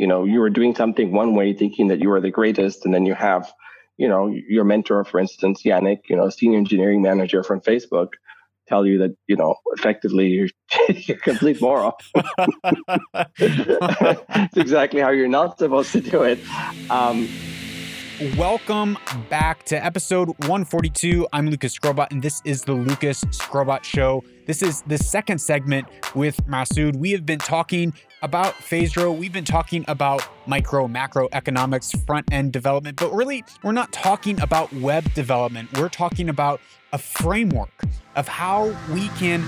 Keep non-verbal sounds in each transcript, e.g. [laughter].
you know you were doing something one way thinking that you were the greatest and then you have you know your mentor for instance yannick you know senior engineering manager from facebook tell you that you know effectively you're, [laughs] you're complete moron. [laughs] [laughs] It's exactly how you're not supposed to do it. Um, Welcome back to episode 142. I'm Lucas Skrobot, and this is the Lucas Skrobot Show. This is the second segment with Masoud. We have been talking about Phaze.ro. We've been talking about micro, macro economics, front end development, but really, we're not talking about web development. We're talking about a framework of how we can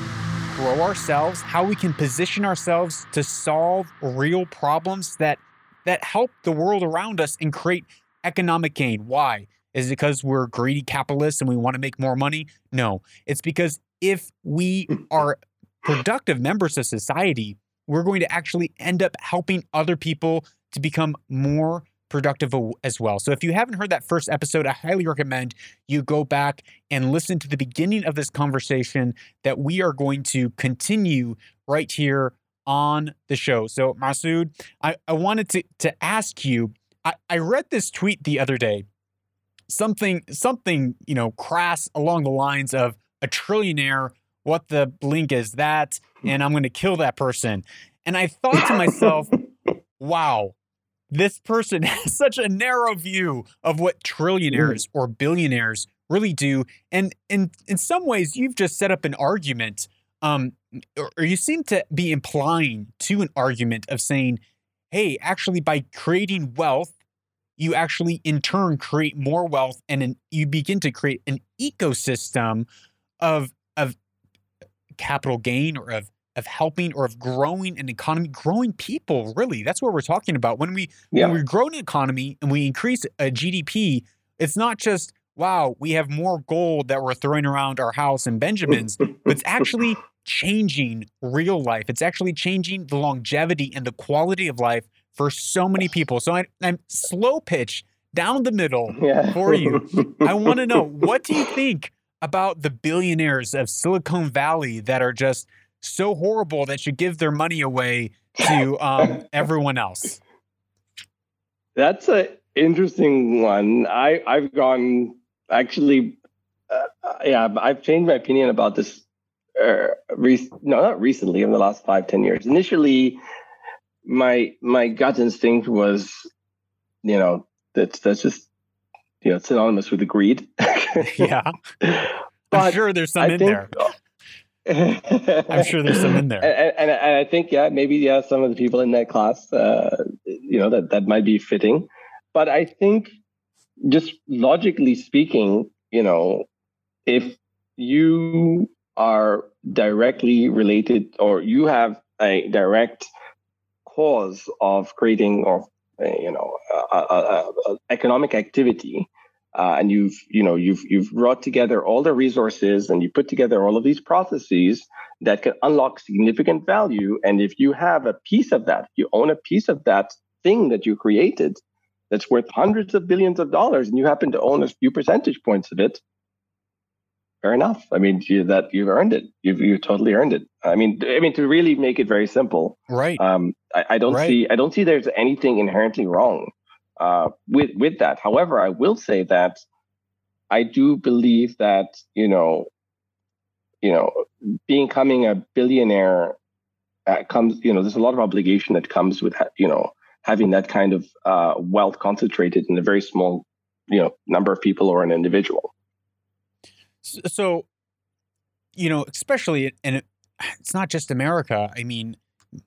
grow ourselves, how we can position ourselves to solve real problems that that help the world around us and create economic gain. Why? Is it because we're greedy capitalists and we want to make more money? No. It's because if we are productive members of society, we're going to actually end up helping other people to become more productive as well. So if you haven't heard that first episode, I highly recommend you go back and listen to the beginning of this conversation that we are going to continue right here on the show. So Masoud, I, I wanted to, to ask you, I, I read this tweet the other day. Something, something, you know, crass along the lines of a trillionaire. What the blink is that? And I'm going to kill that person. And I thought to myself, [laughs] wow, this person [laughs] has such a narrow view of what trillionaires or billionaires really do. And in in some ways, you've just set up an argument, um, or you seem to be implying to an argument of saying hey, actually, by creating wealth, you actually in turn create more wealth and an, you begin to create an ecosystem of of capital gain or of of helping or of growing an economy, growing people. Really, that's what we're talking about. When we yeah. when we grow an economy and we increase a GDP, it's not just wow, we have more gold that we're throwing around our house and Benjamins, but it's actually changing real life. It's actually changing the longevity and the quality of life for so many [laughs] people. So I, am slow pitch down the middle [laughs] yeah. for you. I want to know [laughs] what do you think about the billionaires of Silicon Valley that are just so horrible that should give their money away to um, everyone else? That's an interesting one. I I've gone actually. Uh, yeah, I've changed my opinion about this uh, re- no, not recently, in the last five, ten years. Initially, my my gut instinct was, you know, that's that's just, you know, synonymous with the greed. [laughs] yeah, [laughs] I'm sure there's some I in think, there. [laughs] I'm sure there's some in there, and, and, and, I think yeah, maybe yeah, some of the people in that class, uh, you know, that that might be fitting, but I think just logically speaking, you know, if you are directly related or you have a direct cause of creating or you know a, a, a economic activity uh, and you've you know you've you've brought together all the resources and you put together all of these processes that can unlock significant value. And if you have a piece of that you own a piece of that thing that you created that's worth hundreds of billions of dollars and you happen to own a few percentage points of it fair enough. I mean, you, that you've earned it. You've you totally earned it. I mean, I mean to really make it very simple. Right. Um, I, I don't right. see I don't see there's anything inherently wrong uh, with with that. However, I will say that I do believe that you know, you know, becoming a billionaire uh, comes. You know, there's a lot of obligation that comes with you know having that kind of uh, wealth concentrated in a very small you know number of people or an individual. So, you know, especially, and it's not just America. I mean,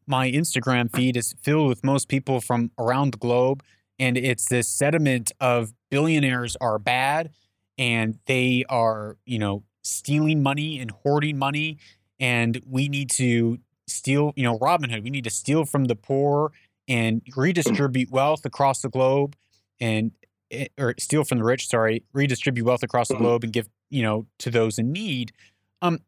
my Instagram feed is filled with most people from around the globe. And it's this sediment of billionaires are bad and they are, you know, stealing money and hoarding money. And we need to steal, you know, Robin Hood, we need to steal from the poor and redistribute wealth across the globe and or steal from the rich, sorry, redistribute wealth across the mm-hmm. globe and give you know to those in need. Um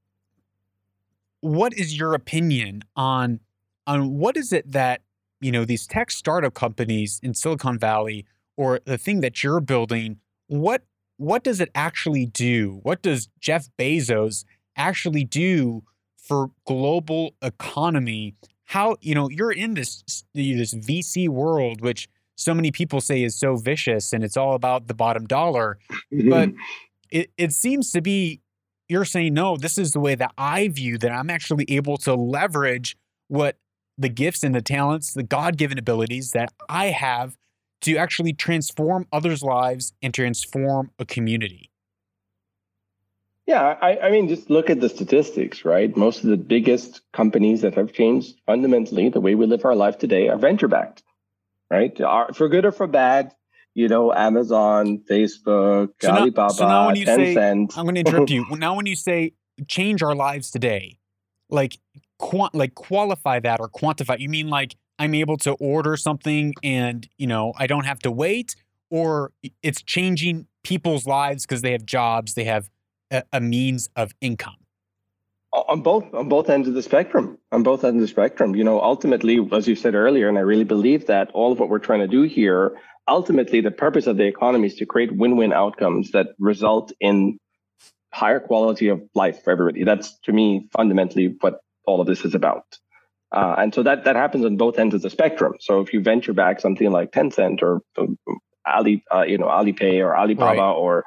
what is your opinion on on what is it that you know these tech startup companies in silicon valley or the thing that you're building what what does it actually do? What does jeff bezos actually do for global economy? How you know you're in this this VC world, which so many people say is so vicious and it's all about the bottom dollar, mm-hmm. but it it seems to be you're saying no. This is the way that I view that I'm actually able to leverage what the gifts and the talents, the God given abilities that I have to actually transform others' lives and transform a community. Yeah, I, I, mean, just look at the statistics, right? Most of the biggest companies that have changed fundamentally the way we live our life today are venture backed, right? For good or for bad, you know, Amazon, Facebook, so Alibaba, now, so now when you Tencent. Say, I'm going to interrupt you. [laughs] Now, when you say change our lives today, like, quant, like qualify that or quantify, you mean like I'm able to order something and, you know, I don't have to wait, or it's changing people's lives because they have jobs, they have a, a means of income? On both on both ends of the spectrum on both ends of the spectrum. You know ultimately as you said earlier and i really believe that all of what we're trying to do here ultimately the purpose of the economy is to create win-win outcomes that result in higher quality of life for everybody. That's to me fundamentally what all of this is about. Uh, and so that that happens on both ends of the spectrum. So if you venture back something like tencent or ali uh, you know alipay or alibaba right. or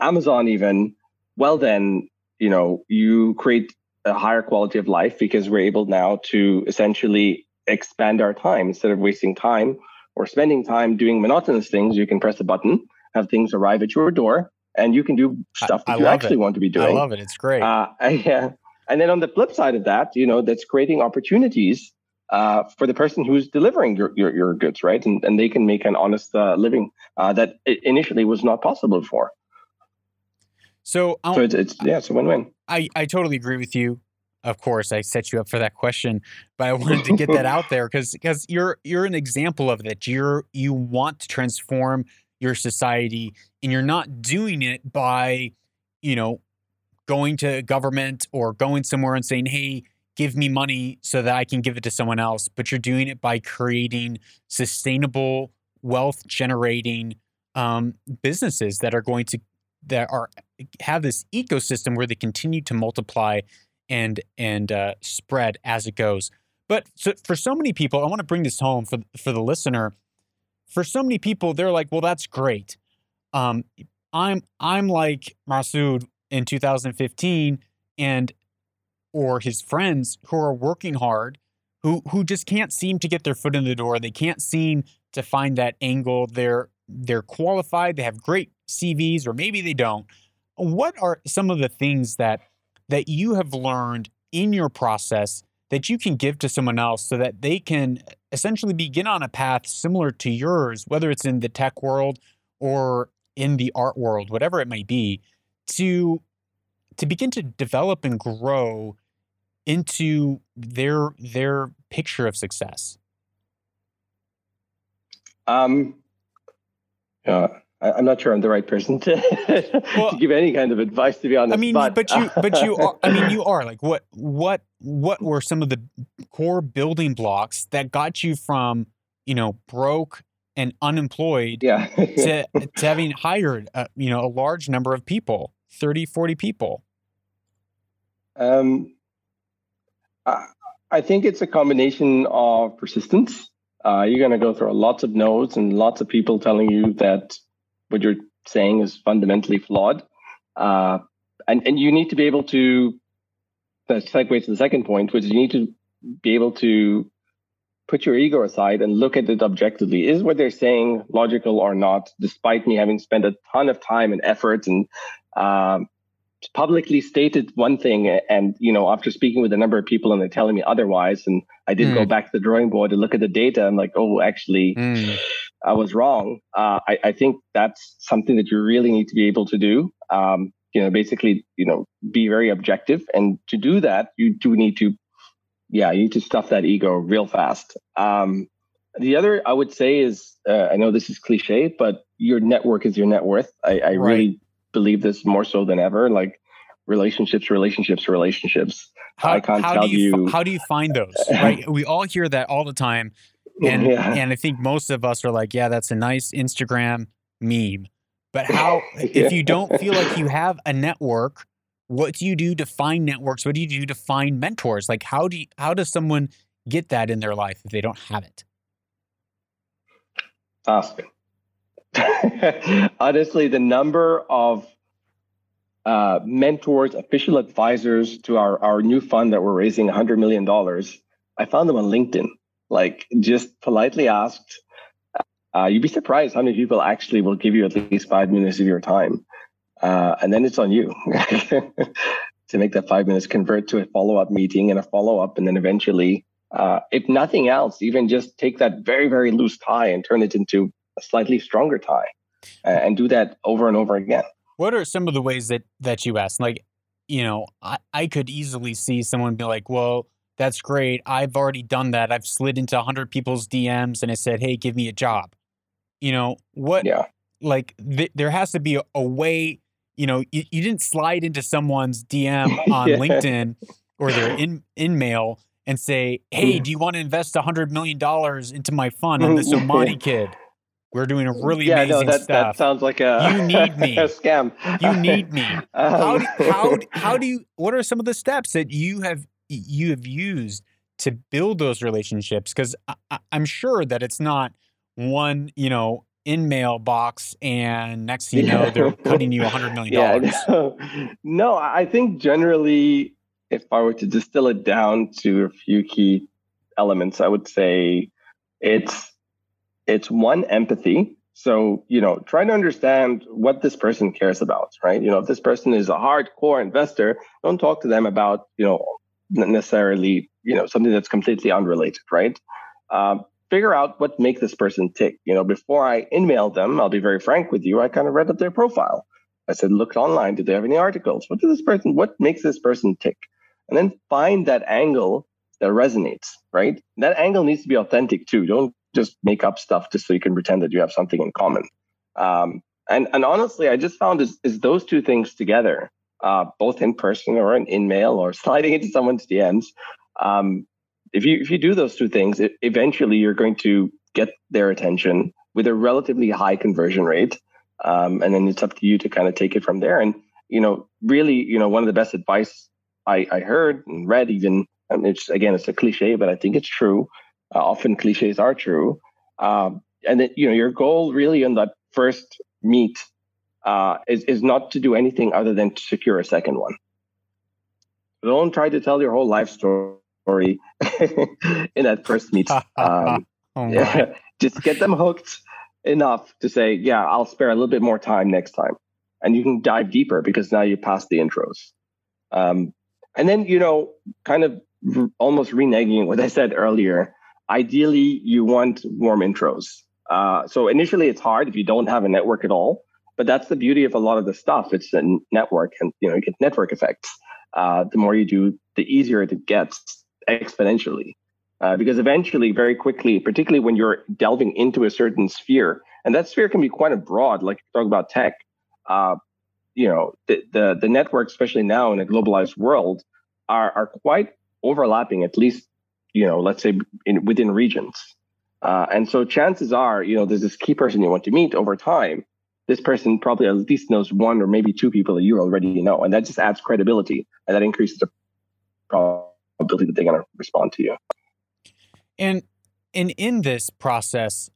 amazon even well then you know you create a higher quality of life because we're able now to essentially expand our time. Instead of wasting time or spending time doing monotonous things you can press a button have things arrive at your door and you can do stuff that I, you actually it. want to be doing. i love it. It's great. Uh, [laughs] yeah. And then on the flip side of that you know that's creating opportunities uh, for the person who's delivering your, your, your, goods right? And, and they can make an honest uh, living uh, that initially was not possible before so, um, so it's, it's yeah, it's a win-win. I I totally agree with you. Of course, I set you up for that question, but I wanted to get that out [laughs] there because because you're you're an example of that. You're you want to transform your society, and you're not doing it by, you know, going to government or going somewhere and saying, "Hey, give me money so that I can give it to someone else." But you're doing it by creating sustainable wealth generating um, businesses that are going to that are have this ecosystem where they continue to multiply and and uh, spread as it goes. But so, for so many people, I want to bring this home for for the listener. For so many people, they're like, "Well, that's great. Um, I'm I'm like Masoud in 2015, and or his friends who are working hard, who who just can't seem to get their foot in the door. They can't seem to find that angle. They're they're qualified. They have great CVs, or maybe they don't. What are some of the things that that you have learned in your process that you can give to someone else so that they can essentially begin on a path similar to yours, whether it's in the tech world or in the art world, whatever it might be, to to begin to develop and grow into their their picture of success? Um, yeah, I, am not sure I'm the right person to, [laughs] well, to give any kind of advice, to be honest. I mean, but, but you, [laughs] but you are. I mean, you are like what, what, what were some of the core building blocks that got you from, you know, broke and unemployed, yeah. [laughs] to to having hired, a, you know, a large number of people, 30, 40 people. Um, I, I think it's a combination of persistence. Uh, you're going to go through lots of no's and lots of people telling you that what you're saying is fundamentally flawed. Uh, and, and you need to be able to, that segue to the second point, which is you need to be able to put your ego aside and look at it objectively. Is what they're saying logical or not, despite me having spent a ton of time and effort and um, publicly stated one thing and you know after speaking with a number of people and they're telling me otherwise and i did mm. go back to the drawing board and look at the data i'm like oh actually mm. i was wrong uh, I, I, think that's something that you really need to be able to do um, you know basically you know be very objective and to do that you do need to yeah you need to stuff that ego real fast um, the other i would say is uh, i know this is cliche but your network is your net worth i, I right. really believe this more so than ever. Like relationships, relationships, relationships. How, I can't tell you, you. How do you find those? Right? [laughs] we all hear that all the time, and yeah. and I think most of us are like, yeah, that's a nice Instagram meme. But how [laughs] yeah. if you don't feel like you have a network? What do you do to find networks? What do you do to find mentors? Like how do you, how does someone get that in their life if they don't have it? Ask. [laughs] Honestly, the number of uh, mentors, official advisors to our, our new fund that we're raising $100 million, I found them on LinkedIn. Like, just politely asked, uh, you'd be surprised how many people actually will give you at least five minutes of your time. Uh, and then it's on you [laughs] to make that five minutes convert to a follow up meeting and a follow up. And then eventually, uh, if nothing else, even just take that very, very loose tie and turn it into a slightly stronger tie and do that over and over again. What are some of the ways that, that you ask? Like, you know, I, I could easily see someone be like, well, that's great. I've already done that. I've slid into 100 people's DMs and I said, hey, give me a job. You know, what, yeah. like, th- there has to be a, a way you know, you, you didn't slide into someone's DM [laughs] on yeah. LinkedIn or their [laughs] in in mail and say, "Hey, mm-hmm. do you want to invest a hundred million dollars into my fund on mm-hmm. this Omani [laughs] kid?" We're doing a really yeah, amazing no, that, stuff. That sounds like a you need [laughs] me a scam. You need me. [laughs] Um, how do, how how [laughs] do you? What are some of the steps that you have you have used to build those relationships? Because I'm sure that it's not one you know in mailbox and next thing you know they're cutting you a hundred million dollars yeah, no, no i think generally if i were to distill it down to a few key elements i would say it's it's one empathy so you know try to understand what this person cares about right you know if this person is a hardcore investor don't talk to them about you know necessarily you know something that's completely unrelated right um, figure out what makes this person tick. You know, before I email them, I'll be very frank with you. I kind of read up their profile. I said, look online. Did they have any articles? What does this person? What makes this person tick? And then find that angle that resonates. Right. That angle needs to be authentic too. Don't just make up stuff just so you can pretend that you have something in common. Um, and and honestly, I just found is, is those two things together, uh, both in person or in, in mail or [laughs] sliding into someone's DMs, um, if you if you do those two things, it, eventually you're going to get their attention with a relatively high conversion rate, um, and then it's up to you to kind of take it from there. And you know, really, you know, one of the best advice I, I heard and read, even and it's again, it's a cliche, but I think it's true. Uh, often cliches are true. Um, and that you know, your goal really on that first meet uh, is is not to do anything other than to secure a second one. Don't try to tell your whole life story [laughs] in that first meet. [laughs] Um, oh yeah, [laughs] just get them hooked enough to say, yeah, I'll spare a little bit more time next time. And you can dive deeper because now you passed the intros. Um, and then, you know, kind of r- almost reneging what I said earlier, ideally you want warm intros. Uh, so initially it's hard if you don't have a network at all, but that's the beauty of a lot of the stuff. It's a network and, you know, you get network effects. Uh, the more you do, the easier it gets exponentially. Uh, because eventually, very quickly, particularly when you're delving into a certain sphere, and that sphere can be quite a broad, like talk about tech. Uh, you know, the, the the networks, especially now in a globalized world, are are quite overlapping. At least, you know, let's say in, within regions. Uh, and so, chances are, you know, there's this key person you want to meet over time. This person probably at least knows one or maybe two people that you already know, and that just adds credibility, and that increases the probability that they're going to respond to you. And and in this process,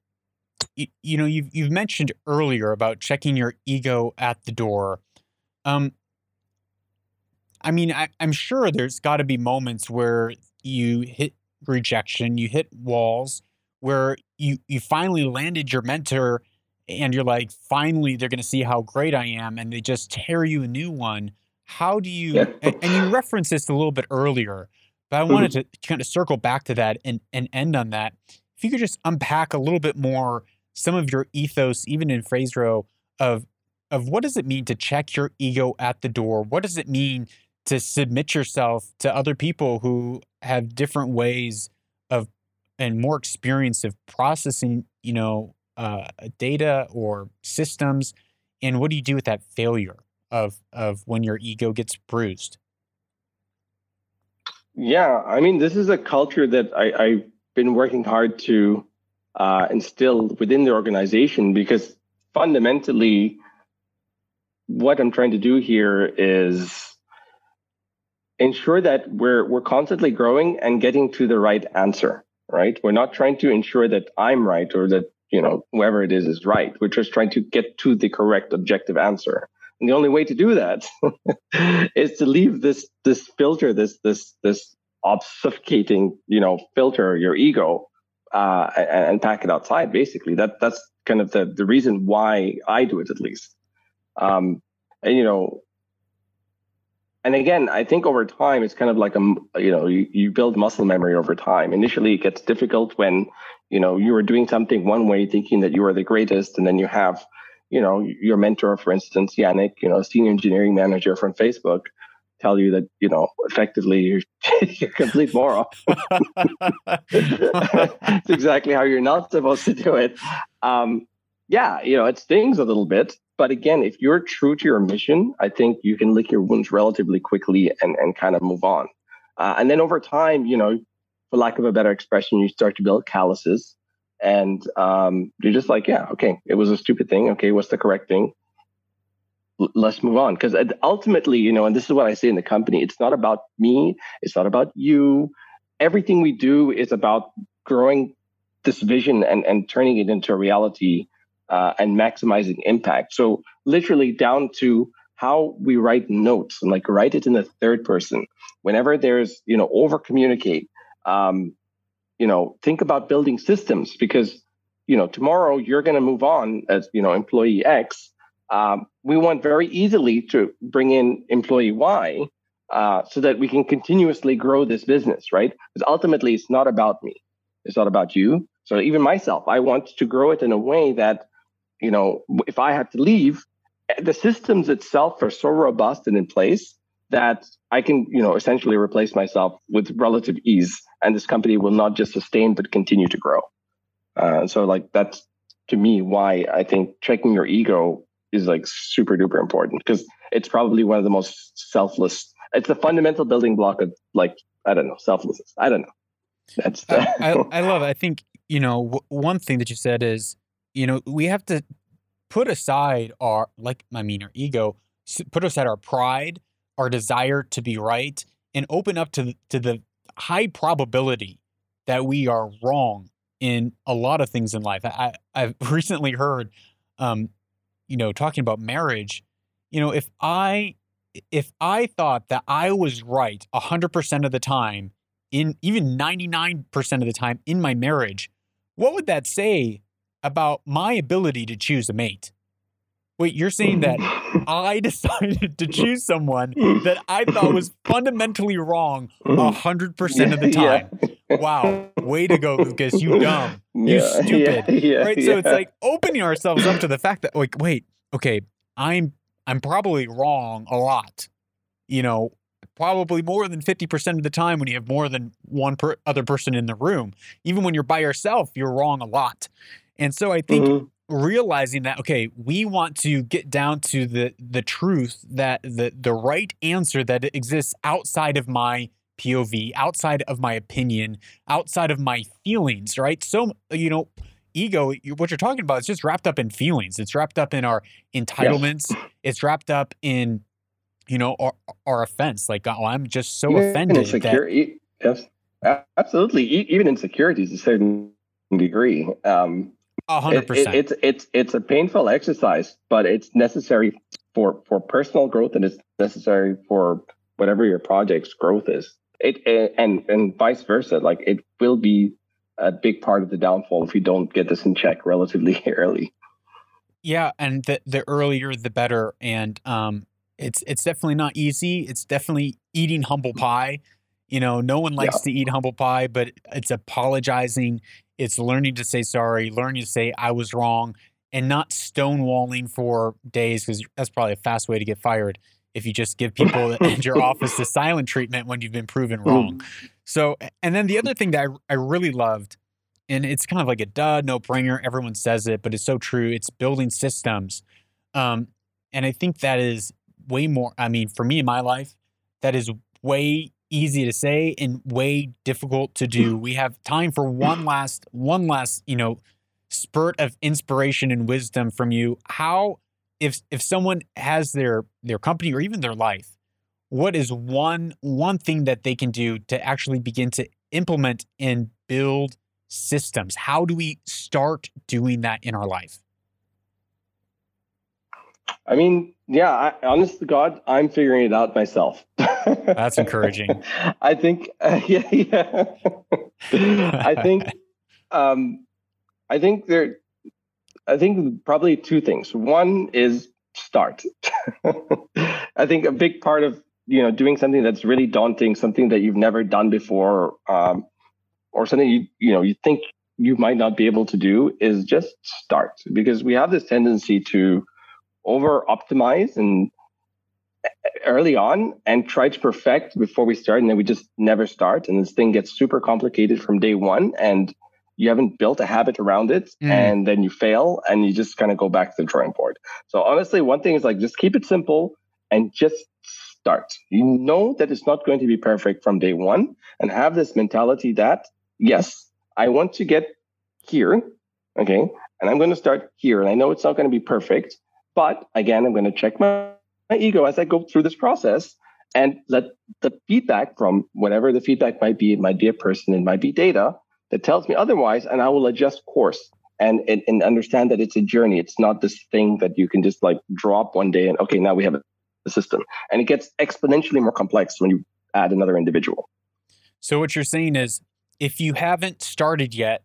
you, you, know, you've you've mentioned earlier about checking your ego at the door. Um, I mean, I, I'm sure there's got to be moments where you hit rejection, you hit walls, where you you finally landed your mentor, and you're like, finally, they're going to see how great I am, and they just tear you a new one. How do you? Yeah. and, and you referenced this a little bit earlier but I wanted mm-hmm. to kind of circle back to that and, and end on that. If you could just unpack a little bit more some of your ethos, even in Phaze.ro, of of what does it mean to check your ego at the door? What does it mean to submit yourself to other people who have different ways of and more experience of processing, you know, uh, data or systems? And what do you do with that failure of of when your ego gets bruised? Yeah, I mean, this is a culture that I, have been working hard to uh, instill within the organization because fundamentally, what I'm trying to do here is ensure that we're we're constantly growing and getting to the right answer right? We're not trying to ensure that i'm right or that you know whoever it is is right. We're just trying to get to the correct objective answer. And the only way to do that [laughs] is to leave this this filter this this this obfuscating you know filter your ego uh, and, and, pack it outside basically. That that's kind of the the reason why i do it at least. Um and you know and again, I think over time it's kind of like a you know you, you build muscle memory over time. Initially, it gets difficult when you know you are doing something one way, thinking that you are the greatest, and then you have you know your mentor, for instance, Yannick, you know, senior engineering manager from Facebook, tell you that you know effectively you're, [laughs] you're complete moron. [laughs] it's exactly how you're not supposed to do it. Um, yeah, you know, it stings a little bit, but again, if you're true to your mission, I think you can lick your wounds relatively quickly and, and kind of move on. Uh, and then over time, you know, for lack of a better expression, you start to build calluses and um, you're just like, yeah, okay, it was a stupid thing. Okay, what's the correct thing? L- let's move on. Because ultimately, you know, and this is what I say in the company it's not about me, it's not about you. Everything we do is about growing this vision and, and turning it into a reality uh, and maximizing impact. So literally down to how we write notes and like write it in the third person. Whenever there's you know over communicate, um, you know think about building systems because you know tomorrow you're going to move on as you know employee X. Um, we want very easily to bring in employee Y. Uh, so that we can continuously grow this business, right? Because ultimately, it's not about me. It's not about you. So even myself, I want to grow it in a way that you know, if I had to leave, the systems itself are so robust and in place that I can, you know, essentially replace myself with relative ease, and this company will not just sustain but continue to grow. Uh, so, like that's to me why I think checking your ego is like super duper important because it's probably one of the most selfless. It's the fundamental building block of like I don't know selflessness. I don't know. That's the I, I, [laughs] I love it. I think you know w- one thing that you said is you know, we have to put aside our, like, I mean, our ego, put aside our pride, our desire to be right, and open up to, to the high probability that we are wrong in a lot of things in life. I, I've [laughs] recently heard, um, you know, talking about marriage, you know, if I, if I thought that I was right 100% of the time, in even 99% of the time in my marriage, what would that say about my ability to choose a mate. Wait, you're saying that I [laughs] decided to choose someone that I thought was fundamentally wrong a hundred percent of the time. Yeah. Wow, way to go, Lucas! You dumb, you yeah, stupid. [laughs] Yeah, right? So it's like opening ourselves up to the fact that, like, wait, okay, I'm I'm probably wrong a lot. You know, probably more than 50% of the time when you have more than one per other person in the room. Even when you're by yourself, you're wrong a lot. And so I think mm-hmm. realizing that okay, we want to get down to the the truth that the the right answer that exists outside of my POV, outside of my opinion, outside of my feelings, right? So you know, ego what you're talking about is just wrapped up in feelings. It's wrapped up in our entitlements. Yes. It's wrapped up in you know our, our offense like oh i'm just so offended insecure- that yes absolutely even insecurities to a certain degree um hundred percent. It's it's it's a painful exercise, but it's necessary for for personal growth, and it's necessary for whatever your project's growth is. It and and vice versa. Like it will be a big part of the downfall if you don't get this in check relatively [laughs] early. Yeah, and the the earlier the better. And um, it's it's definitely not easy. It's definitely eating humble pie. You know, no one likes yeah. to eat humble pie, but it's apologizing it's learning to say sorry, learning to say I was wrong, and not stonewalling for days because that's probably a fast way to get fired if you just give people [laughs] at your office the silent treatment when you've been proven wrong. So, and then the other thing that I, I really loved, and it's kind of like a duh, no brainer, everyone says it, but it's so true. It's building systems. Um, and I think that is way more, I mean, for me in my life, that is way easy to say and way difficult to do. Mm. We have time for one last one last, you know, spurt of inspiration and wisdom from you. How if if someone has their their company or even their life, what is one one thing that they can do to actually begin to implement and build systems? How do we start doing that in our life? I mean, yeah, I, honest to God, I'm figuring it out myself. [laughs] That's encouraging. [laughs] I think, uh, [laughs] yeah, yeah. I think, um, I think there, I think probably two things. One is start. [laughs] I think a big part of you know doing something that's really daunting, something that you've never done before, um, or something you you know you think you might not be able to do, is just start because we have this tendency to over optimize and early on and try to perfect before we start and then we just never start. And this thing gets super complicated from day one and you haven't built a habit around it mm. and then you fail and you just kind of go back to the drawing board. So honestly one thing is like just keep it simple and just start. You know that it's not going to be perfect from day one and have this mentality that yes i want to get here okay and i'm going to start here and i know it's not going to be perfect but again, I'm going to check my, my ego as I go through this process and let the feedback from whatever the feedback might be, it might be a person, it might be data that tells me otherwise, and I will adjust course and, and, and understand that it's a journey. It's not this thing that you can just like drop one day and okay, now we have a system. And it gets exponentially more complex when you add another individual. So what you're saying is if you haven't started yet,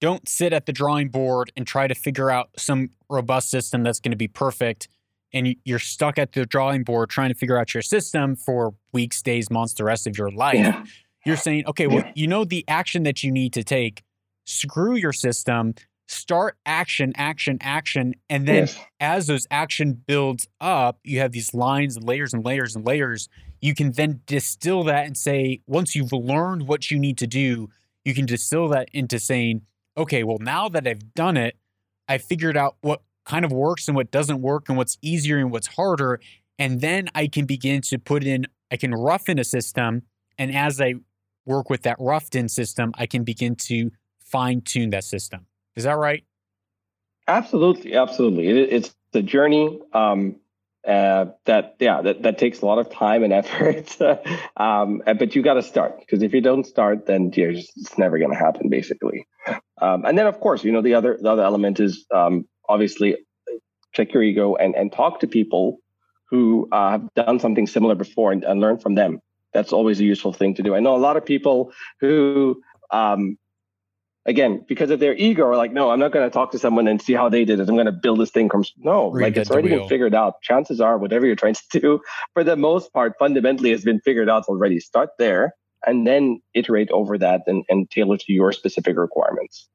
don't sit at the drawing board and try to figure out some robust system that's going to be perfect and you're stuck at the drawing board trying to figure out your system for weeks, days, months, the rest of your life. Yeah. You're saying, okay, well, you know the action that you need to take. Screw your system, start action, action, action. And then yes. as those action builds up, you have these lines and layers and layers and layers. You can then distill that and say, once you've learned what you need to do, you can distill that into saying, okay, well, now that I've done it, I figured out what kind of works and what doesn't work and what's easier and what's harder. And then I can begin to put in, I can rough in a system. And as I work with that roughed in system, I can begin to fine tune that system. Is that right? Absolutely. Absolutely. It, it's the journey. Um, uh, that yeah that, that takes a lot of time and [laughs] effort um, but you got to start because if you don't start then just, it's never going to happen basically um, and then of course you know the other the other element is um, obviously check your ego and and talk to people who uh, have done something similar before and, and learn from them that's always a useful thing to do i know a lot of people who um, again, because of their ego, are like, no, I'm not going to talk to someone and see how they did it. I'm going to build this thing from no, like it's already been figured out. Chances are, whatever you're trying to do, [laughs] for the most part, fundamentally has been figured out already. Start there and then iterate over that and, and tailor to your specific requirements.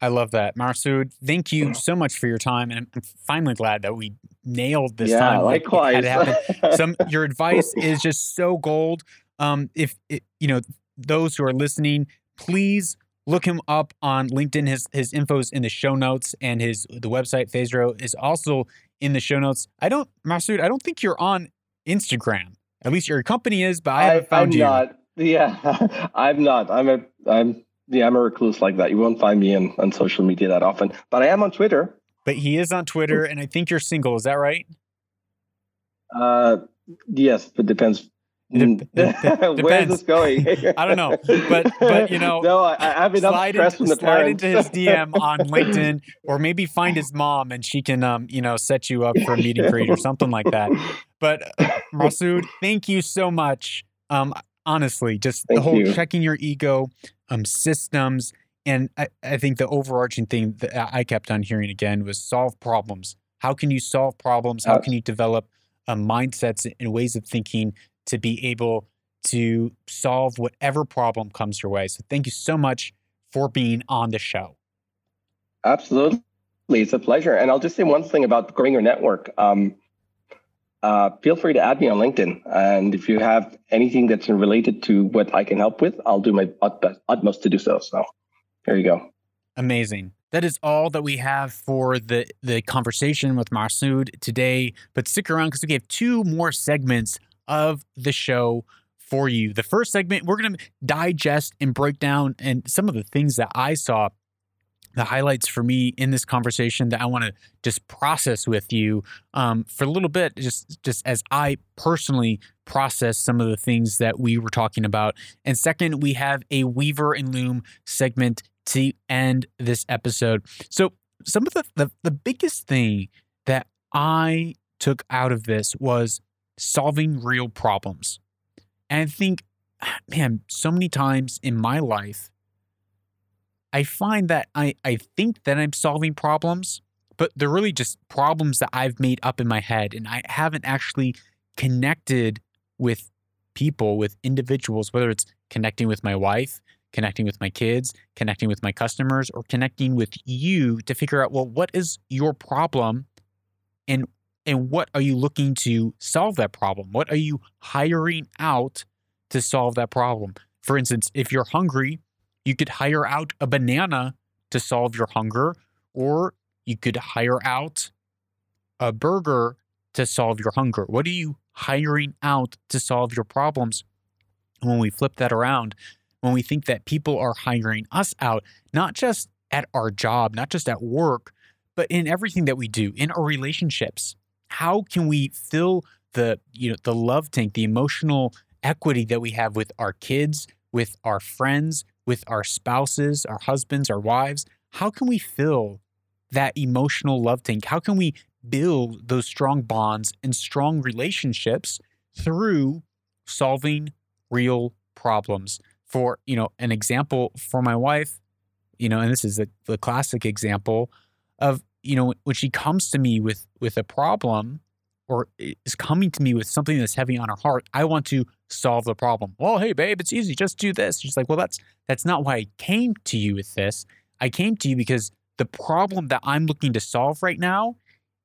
I love that. Masoud, thank you so much for your time. And I'm finally glad that we nailed this yeah, time. Likewise. [laughs] Some your advice is just so gold. Um, if it, you know those who are listening, please Look him up on LinkedIn. His his info's in the show notes, and his the website Phaze.ro is also in the show notes. I don't, Masoud, I don't think you're on Instagram. At least your company is, but I haven't found you. I'm you. Not. [laughs] Yeah, I'm not. I'm a I'm yeah, I'm a recluse like that. You won't find me in, on social media that often, but I am on Twitter. But he is on Twitter, and I think you're single. Is that right? Uh, yes, but depends. [laughs] Where's this going? [laughs] I don't know, but but you know, [laughs] no, I, have enough slide stress into, from the slide parents. into his DM on LinkedIn, or maybe find his mom and she can um you know set you up for a meeting greet or something like that. But uh, Masoud, thank you so much. Um, honestly, just thank the whole you. checking your ego, um, systems, and I, I think the overarching thing that I kept on hearing again was solve problems. How can you solve problems? How can you develop uh, mindsets and ways of thinking to be able to solve whatever problem comes your way. So thank you so much for being on the show. Absolutely. It's a pleasure. And I'll just say one thing about growing your network. Um, uh, feel free to add me on LinkedIn. And if you have anything that's related to what I can help with, I'll do my utmost to do so. So there you go. Amazing. That is all that we have for the, the conversation with Masoud today. But stick around because we have two more segments of the show for you. The first segment, we're going to digest and break down and some of the things that I saw the highlights for me in this conversation that I want to just process with you um, for a little bit, just just as I personally process some of the things that we were talking about. And second, we have a Weaver and Loom segment to end this episode. So some of the, the, the biggest thing that I took out of this was solving real problems. And I think, man, so many times in my life, I find that I, I think that I'm solving problems, but they're really just problems that I've made up in my head. And I haven't actually connected with people, with individuals, whether it's connecting with my wife, connecting with my kids, connecting with my customers, or connecting with you to figure out, well, what is your problem and and what are you looking to solve that problem? What are you hiring out to solve that problem? For instance, if you're hungry, you could hire out a banana to solve your hunger, or you could hire out a burger to solve your hunger. What are you hiring out to solve your problems? When we flip that around, when we think that people are hiring us out, not just at our job, not just at work, but in everything that we do, in our relationships. How can we fill the, you know, the love tank, the emotional equity that we have with our kids, with our friends, with our spouses, our husbands, our wives? How can we fill that emotional love tank? How can we build those strong bonds and strong relationships through solving real problems? For, you know, an example for my wife, you know, and this is the, the classic example of, you know, when she comes to me with with a problem or is coming to me with something that's heavy on her heart, I want to solve the problem. Well, hey babe, it's easy, just do this. She's like, "Well, that's that's not why I came to you with this. I came to you because the problem that I'm looking to solve right now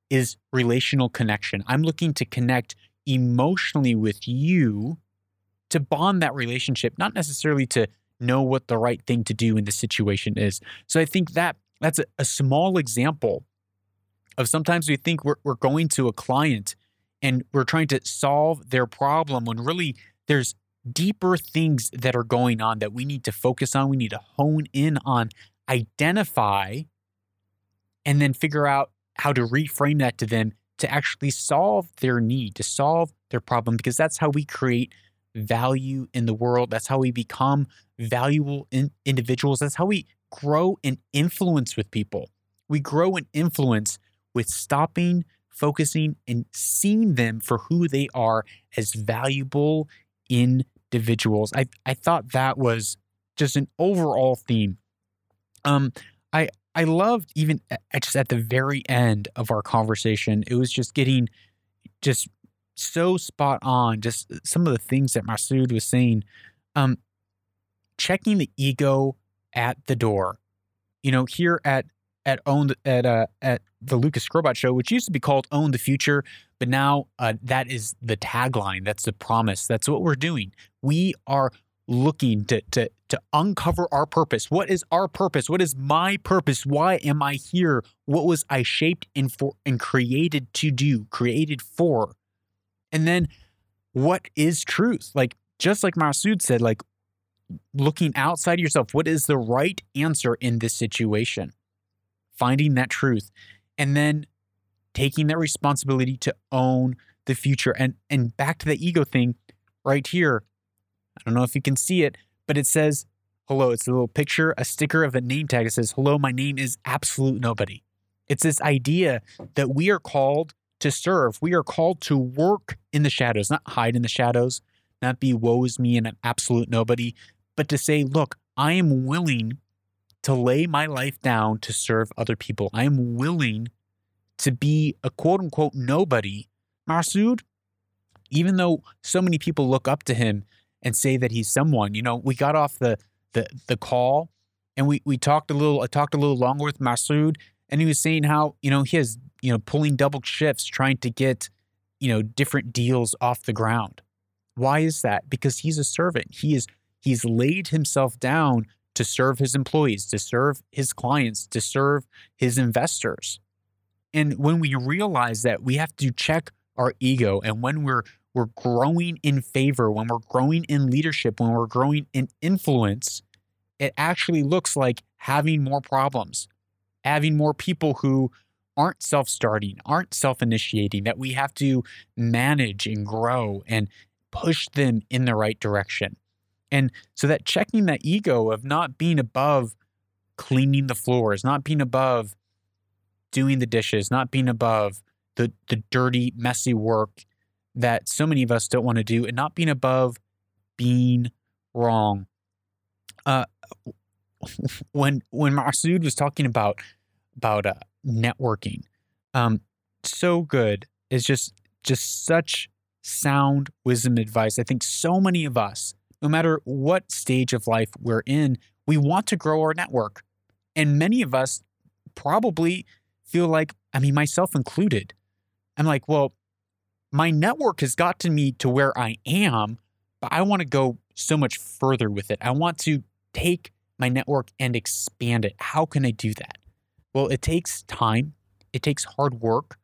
is relational connection. I'm looking to connect emotionally with you to bond that relationship, not necessarily to know what the right thing to do in the situation is. So I think that that's a, a small example of sometimes we think we're, we're going to a client and we're trying to solve their problem when really there's deeper things that are going on that we need to focus on, we need to hone in on, identify, and then figure out how to reframe that to them to actually solve their need, to solve their problem, because that's how we create value in the world. That's how we become valuable in individuals. That's how we grow and influence with people. We grow and influence with stopping, focusing, and seeing them for who they are as valuable individuals. I, I thought that was just an overall theme. Um, I I loved even at, just at the very end of our conversation, it was just getting just so spot on. Just some of the things that Masoud was saying. Um, checking the ego at the door. You know, here at at own at uh, at the Lucas Skrobot Show, which used to be called Own the Future, but now uh, that is the tagline. That's the promise. That's what we're doing. We are looking to to to uncover our purpose. What is our purpose? What is my purpose? Why am I here? What was I shaped and for and created to do? Created for? And then what is truth? Like just like Masoud said, like looking outside yourself, what is the right answer in this situation? Finding that truth, and then taking that responsibility to own the future. And and back to the ego thing right here. I don't know if you can see it, but it says hello. It's a little picture, a sticker of a name tag. It says, hello, my name is absolute nobody. It's this idea that we are called to serve. We are called to work in the shadows, not hide in the shadows, not be woes me and an absolute nobody, but to say, look, I am willing to lay my life down to serve other people. I am willing to be a quote unquote nobody. Masoud, even though so many people look up to him and say that he's someone, you know, we got off the the the call and we we talked a little I talked a little longer with Masoud and he was saying how, you know, he has, you know, pulling double shifts trying to get, you know, different deals off the ground. Why is that? Because he's a servant. He is he's laid himself down to serve his employees, to serve his clients, to serve his investors. And when we realize that we have to check our ego and when we're we're growing in favor, when we're growing in leadership, when we're growing in influence, it actually looks like having more problems. having more people who aren't self starting, aren't self initiating, that we have to manage and grow and push them in the right direction. And so that checking that ego of not being above cleaning the floors, not being above doing the dishes, not being above the, the dirty, messy work that so many of us don't want to do, and not being above being wrong. Uh, [laughs] when when Masoud was talking about about uh, networking, um, so good is just just such sound wisdom advice. I think so many of us, no matter what stage of life we're in, we want to grow our network, and many of us probably feel like, I mean, myself included, I'm like, well, my network has gotten me to where I am, but I want to go so much further with it. I want to take my network and expand it. How can I do that? Well, it takes time, it takes hard work.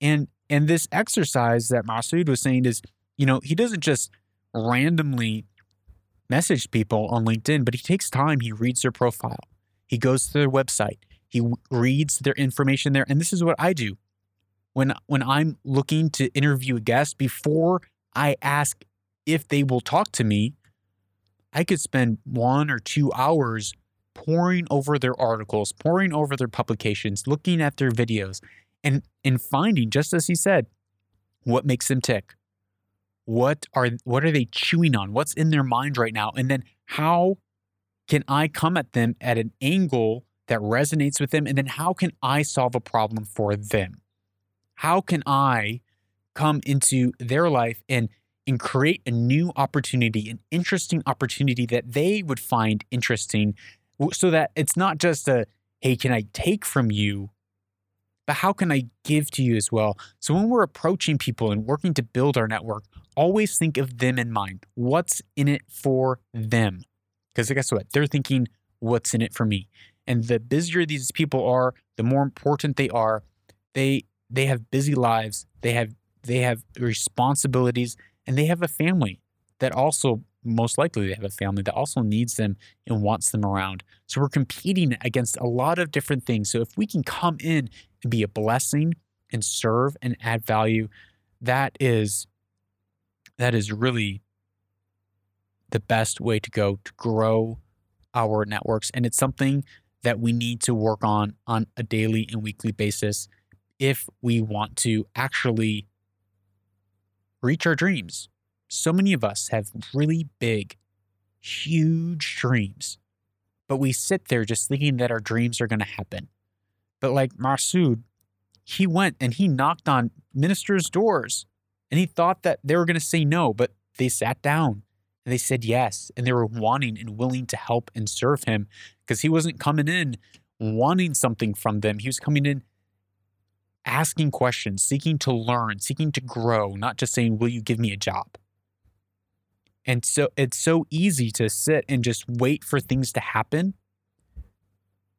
And and this exercise that Masoud was saying is, you know, he doesn't just randomly message people on LinkedIn, but he takes time, he reads their profile. He goes to their website. He reads their information there. And this is what I do. When when I'm looking to interview a guest before I ask if they will talk to me, I could spend one or two hours poring over their articles, poring over their publications, looking at their videos, and and finding, just as he said, what makes them tick. What are what are they chewing on? What's in their mind right now? And then how can I come at them at an angle that resonates with them? And then how can I solve a problem for them? How can I come into their life and and create a new opportunity, an interesting opportunity that they would find interesting so that it's not just a, hey, can I take from you? But how can I give to you as well? So when we're approaching people and working to build our network, always think of them in mind. What's in it for them? Because guess what? They're thinking, what's in it for me? And the busier these people are, the more important they are. They they have busy lives. They have they have responsibilities and they have a family that also most likely they have a family that also needs them and wants them around. So we're competing against a lot of different things. So if we can come in and be a blessing and serve and add value, that is that is really the best way to go to grow our networks and it's something that we need to work on on a daily and weekly basis if we want to actually reach our dreams. So many of us have really big, huge dreams, but we sit there just thinking that our dreams are going to happen. But like Masoud, he went and he knocked on ministers' doors and he thought that they were going to say no, but they sat down and they said yes. And they were wanting and willing to help and serve him because he wasn't coming in wanting something from them. He was coming in asking questions, seeking to learn, seeking to grow, not just saying, Will you give me a job? And so it's so easy to sit and just wait for things to happen,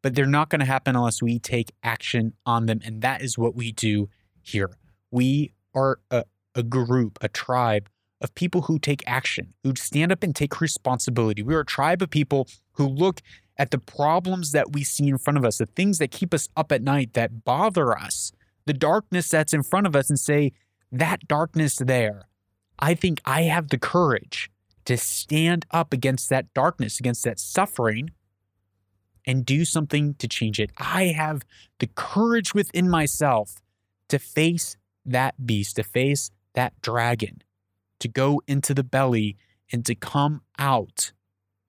but they're not going to happen unless we take action on them. And that is what we do here. We are a, a group, a tribe of people who take action, who stand up and take responsibility. We are a tribe of people who look at the problems that we see in front of us, the things that keep us up at night, that bother us, the darkness that's in front of us and say, that darkness there, I think I have the courage to stand up against that darkness, against that suffering, and do something to change it. I have the courage within myself to face that beast, to face that dragon, to go into the belly and to come out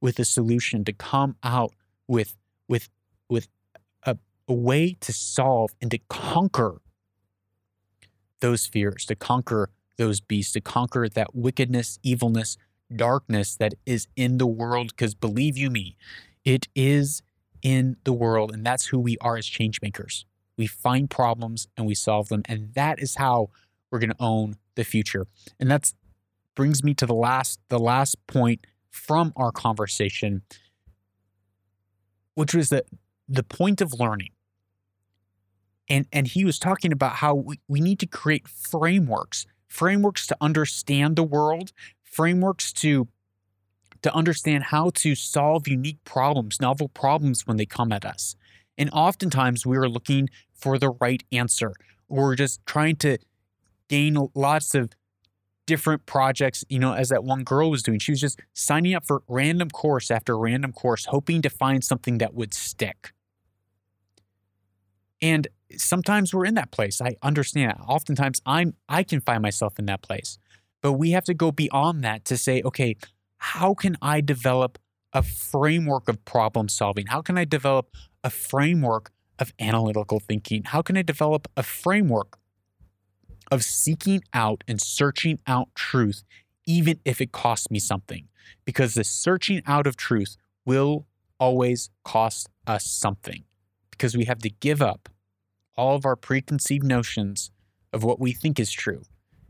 with a solution, to come out with with with a, a way to solve and to conquer those fears, to conquer those beasts, to conquer that wickedness, evilness, darkness that is in the world. Because believe you me, it is in the world. And that's who we are as change makers. We find problems and we solve them. And that is how we're going to own the future. And that brings me to the last the last point from our conversation, which was the the point of learning and and he was talking about how we, we need to create frameworks frameworks to understand the world frameworks to to understand how to solve unique problems novel problems when they come at us And oftentimes we are looking for the right answer. We're just trying to gain lots of different projects, you know, as that one girl was doing. She was just signing up for random course after random course, hoping to find something that would stick. And sometimes we're in that place. I understand. Oftentimes I'm I can find myself in that place. But we have to go beyond that to say, okay, how can I develop a framework of problem solving? How can I develop a framework of analytical thinking? How can I develop a framework of seeking out and searching out truth, even if it costs me something. Because the searching out of truth will always cost us something because we have to give up all of our preconceived notions of what we think is true.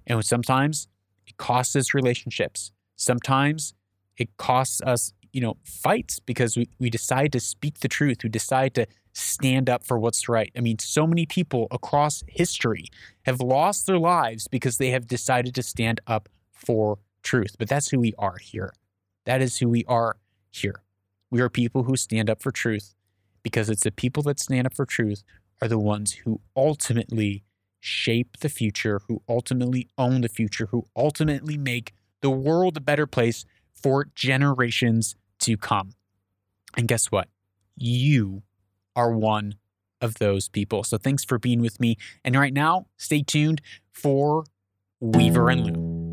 And sometimes it costs us relationships. Sometimes it costs us, you know, fights because we, we decide to speak the truth. We decide to stand up for what's right. I mean, so many people across history have lost their lives because they have decided to stand up for truth. But that's who we are here. That is who we are here. We are people who stand up for truth because it's the people that stand up for truth are the ones who ultimately shape the future, who ultimately own the future, who ultimately make the world a better place for generations to come. And guess what? You are one of those people. So thanks for being with me. And right now, stay tuned for Weaver and Loom.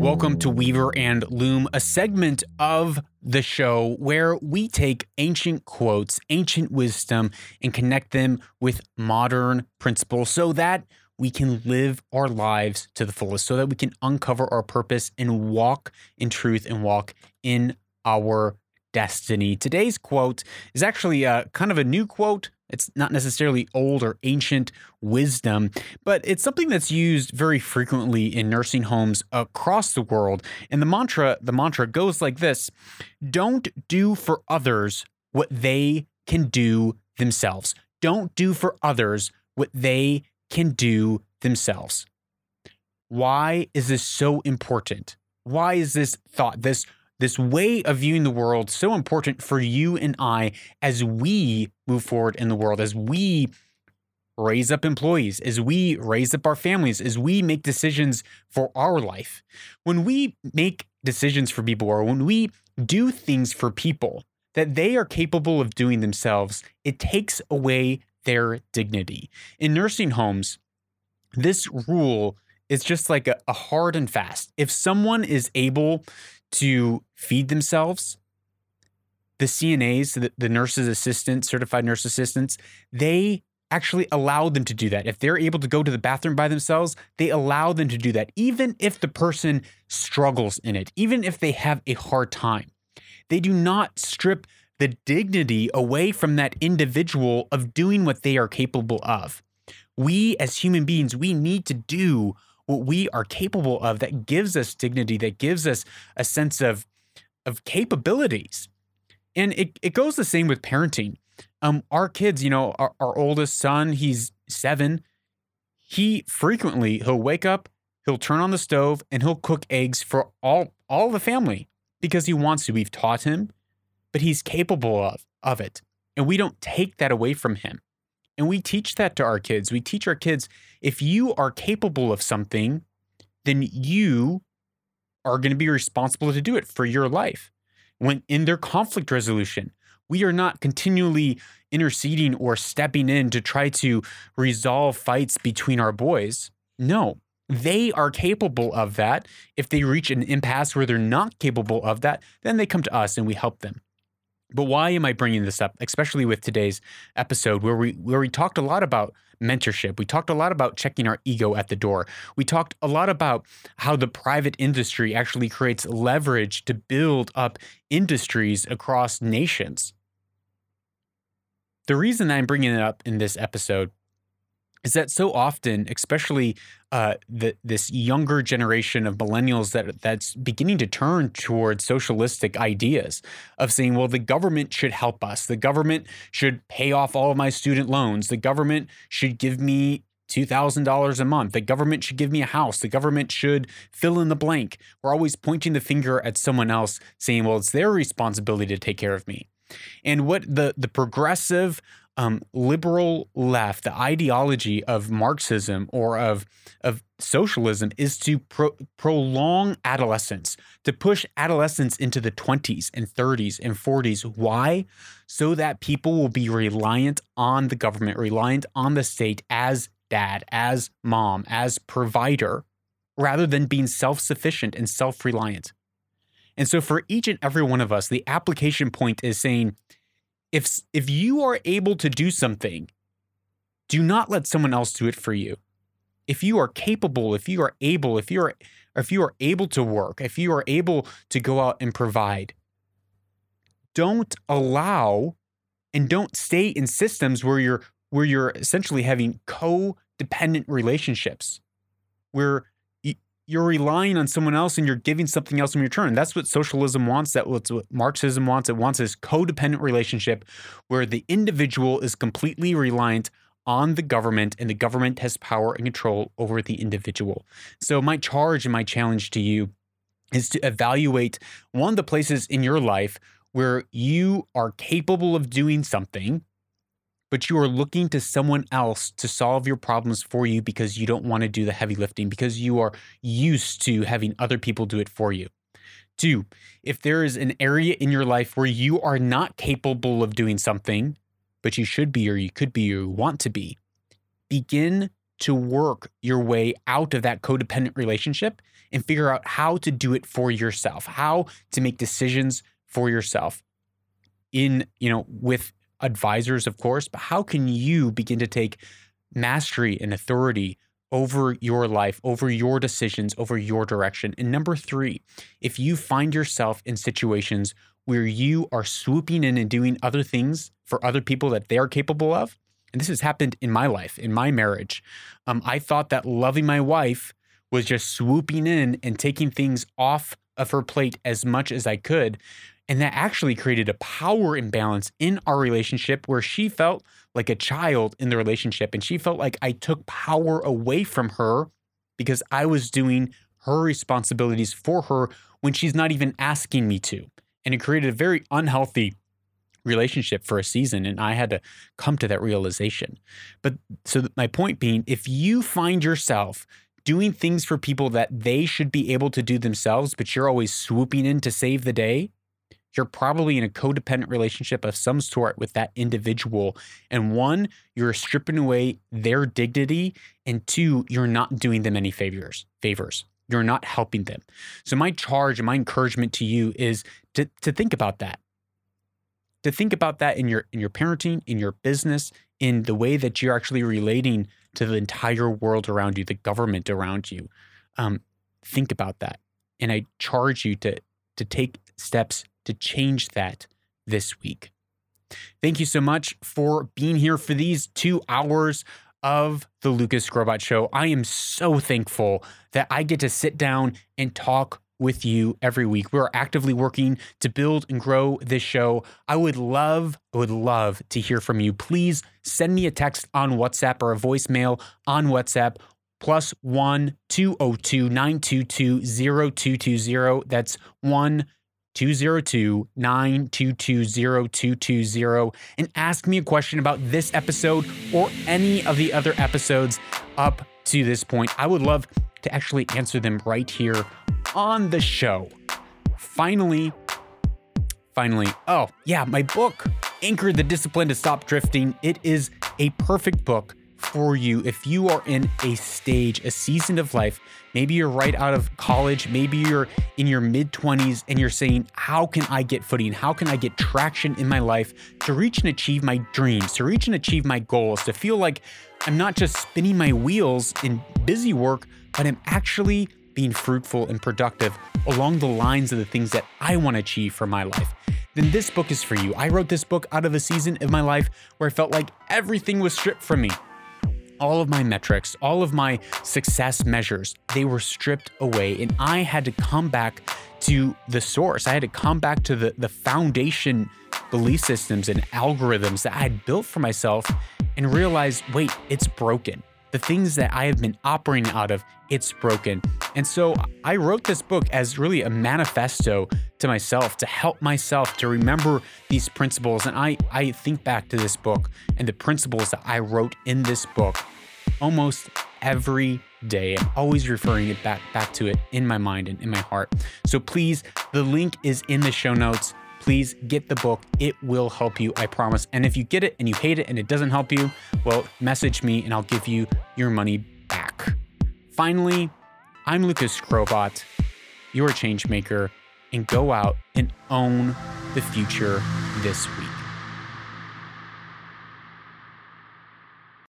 Welcome to Weaver and Loom, a segment of the show where we take ancient quotes, ancient wisdom, and connect them with modern principles so that we can live our lives to the fullest so that we can uncover our purpose and walk in truth and walk in our destiny. Today's quote is actually a, uh, kind of a new quote. It's not necessarily old or ancient wisdom, but it's something that's used very frequently in nursing homes across the world. And the mantra, the mantra goes like this: Don't do for others what they can do themselves. Don't do for others what they can do themselves. Why is this so important? Why is this thought, this this way of viewing the world so important for you and I as we move forward in the world, as we raise up employees, as we raise up our families, as we make decisions for our life. When we make decisions for people or when we do things for people that they are capable of doing themselves, it takes away their dignity. In nursing homes, this rule is just like a, a hard and fast. If someone is able to feed themselves, the CNAs, the, the nurses' assistants, certified nurse assistants, they actually allow them to do that. If they're able to go to the bathroom by themselves, they allow them to do that, even if the person struggles in it, even if they have a hard time. They do not strip the dignity away from that individual of doing what they are capable of. We as human beings, we need to do what we are capable of that gives us dignity, that gives us a sense of, of capabilities. And it, it goes the same with parenting. Um, our kids, you know, our, our oldest son, he's seven. He frequently he'll wake up, he'll turn on the stove, and he'll cook eggs for all all the family because he wants to. We've taught him, but he's capable of, of it. And we don't take that away from him. And we teach that to our kids. We teach our kids if you are capable of something, then you are going to be responsible to do it for your life. When in their conflict resolution, we are not continually interceding or stepping in to try to resolve fights between our boys. No, they are capable of that. If they reach an impasse where they're not capable of that, then they come to us and we help them. But why am I bringing this up, especially with today's episode where we where we talked a lot about mentorship. We talked a lot about checking our ego at the door. We talked a lot about how the private industry actually creates leverage to build up industries across nations. The reason I'm bringing it up in this episode is that so often, especially uh, the, this younger generation of millennials that that's beginning to turn towards socialistic ideas of saying, well, the government should help us. The government should pay off all of my student loans. The government should give me $2,000 a month. The government should give me a house. The government should fill in the blank. We're always pointing the finger at someone else, saying, well, it's their responsibility to take care of me. And what the, the progressive um, liberal left, the ideology of Marxism or of, of socialism is to pro- prolong adolescence, to push adolescence into the 20s and 30s and 40s. Why? So that people will be reliant on the government, reliant on the state as dad, as mom, as provider, rather than being self sufficient and self reliant. And so, for each and every one of us, the application point is saying, if if you are able to do something, do not let someone else do it for you. If you are capable, if you are able, if you are if you are able to work, if you are able to go out and provide, don't allow and don't stay in systems where you're where you're essentially having codependent relationships where you're relying on someone else and you're giving something else in return. That's what socialism wants. That's what Marxism wants. It wants this codependent relationship where the individual is completely reliant on the government and the government has power and control over the individual. So, my charge and my challenge to you is to evaluate one of the places in your life where you are capable of doing something but you are looking to someone else to solve your problems for you because you don't want to do the heavy lifting, because you are used to having other people do it for you. Two, if there is an area in your life where you are not capable of doing something, but you should be, or you could be, or you want to be, begin to work your way out of that codependent relationship and figure out how to do it for yourself, how to make decisions for yourself in, you know, with advisors, of course, but how can you begin to take mastery and authority over your life, over your decisions, over your direction? And number three, if you find yourself in situations where you are swooping in and doing other things for other people that they are capable of, and this has happened in my life, in my marriage, um, I thought that loving my wife was just swooping in and taking things off of her plate as much as I could. And that actually created a power imbalance in our relationship where she felt like a child in the relationship. And she felt like I took power away from her because I was doing her responsibilities for her when she's not even asking me to. And it created a very unhealthy relationship for a season. And I had to come to that realization. But so my point being, if you find yourself doing things for people that they should be able to do themselves, but you're always swooping in to save the day, you're probably in a codependent relationship of some sort with that individual. And one, you're stripping away their dignity, and two, you're not doing them any favors. Favors. You're not helping them. So my charge and my encouragement to you is to, to think about that. To think about that in your in your parenting, in your business, in the way that you're actually relating to the entire world around you, the government around you. Um, think about that. And I charge you to to take steps to change that this week. Thank you so much for being here for these two hours of the Lucas Skrobot Show. I am so thankful that I get to sit down and talk with you every week. We're actively working to build and grow this show. I would love, I would love to hear from you. Please send me a text on WhatsApp or a voicemail on WhatsApp plus one 202 922 0220. That's one 202 922 0220 and ask me a question about this episode or any of the other episodes up to this point. I would love to actually answer them right here on the show. Finally, finally, oh, yeah, my book, Anchor the Discipline to Stop Drifting. It is a perfect book for you if you are in a stage, a season of life. Maybe you're right out of college, maybe you're in your mid 20s and you're saying, How can I get footing? How can I get traction in my life to reach and achieve my dreams, to reach and achieve my goals, to feel like I'm not just spinning my wheels in busy work, but I'm actually being fruitful and productive along the lines of the things that I want to achieve for my life? Then this book is for you. I wrote this book out of a season of my life where I felt like everything was stripped from me all of my metrics, all of my success measures, they were stripped away. And I had to come back to the source. I had to come back to the, the foundation belief systems and algorithms that I had built for myself and realize wait, it's broken. The things that I have been operating out of, it's broken. And so I wrote this book as really a manifesto to myself to help myself to remember these principles. And I, I think back to this book and the principles that I wrote in this book almost every day. I'm always referring it back back to it in my mind and in my heart. So please, the link is in the show notes. Please get the book. It will help you, I promise. And if you get it and you hate it and it doesn't help you, well, message me and I'll give you your money back. Finally, I'm Lucas Skrobot, your change maker, and go out and own the future this week.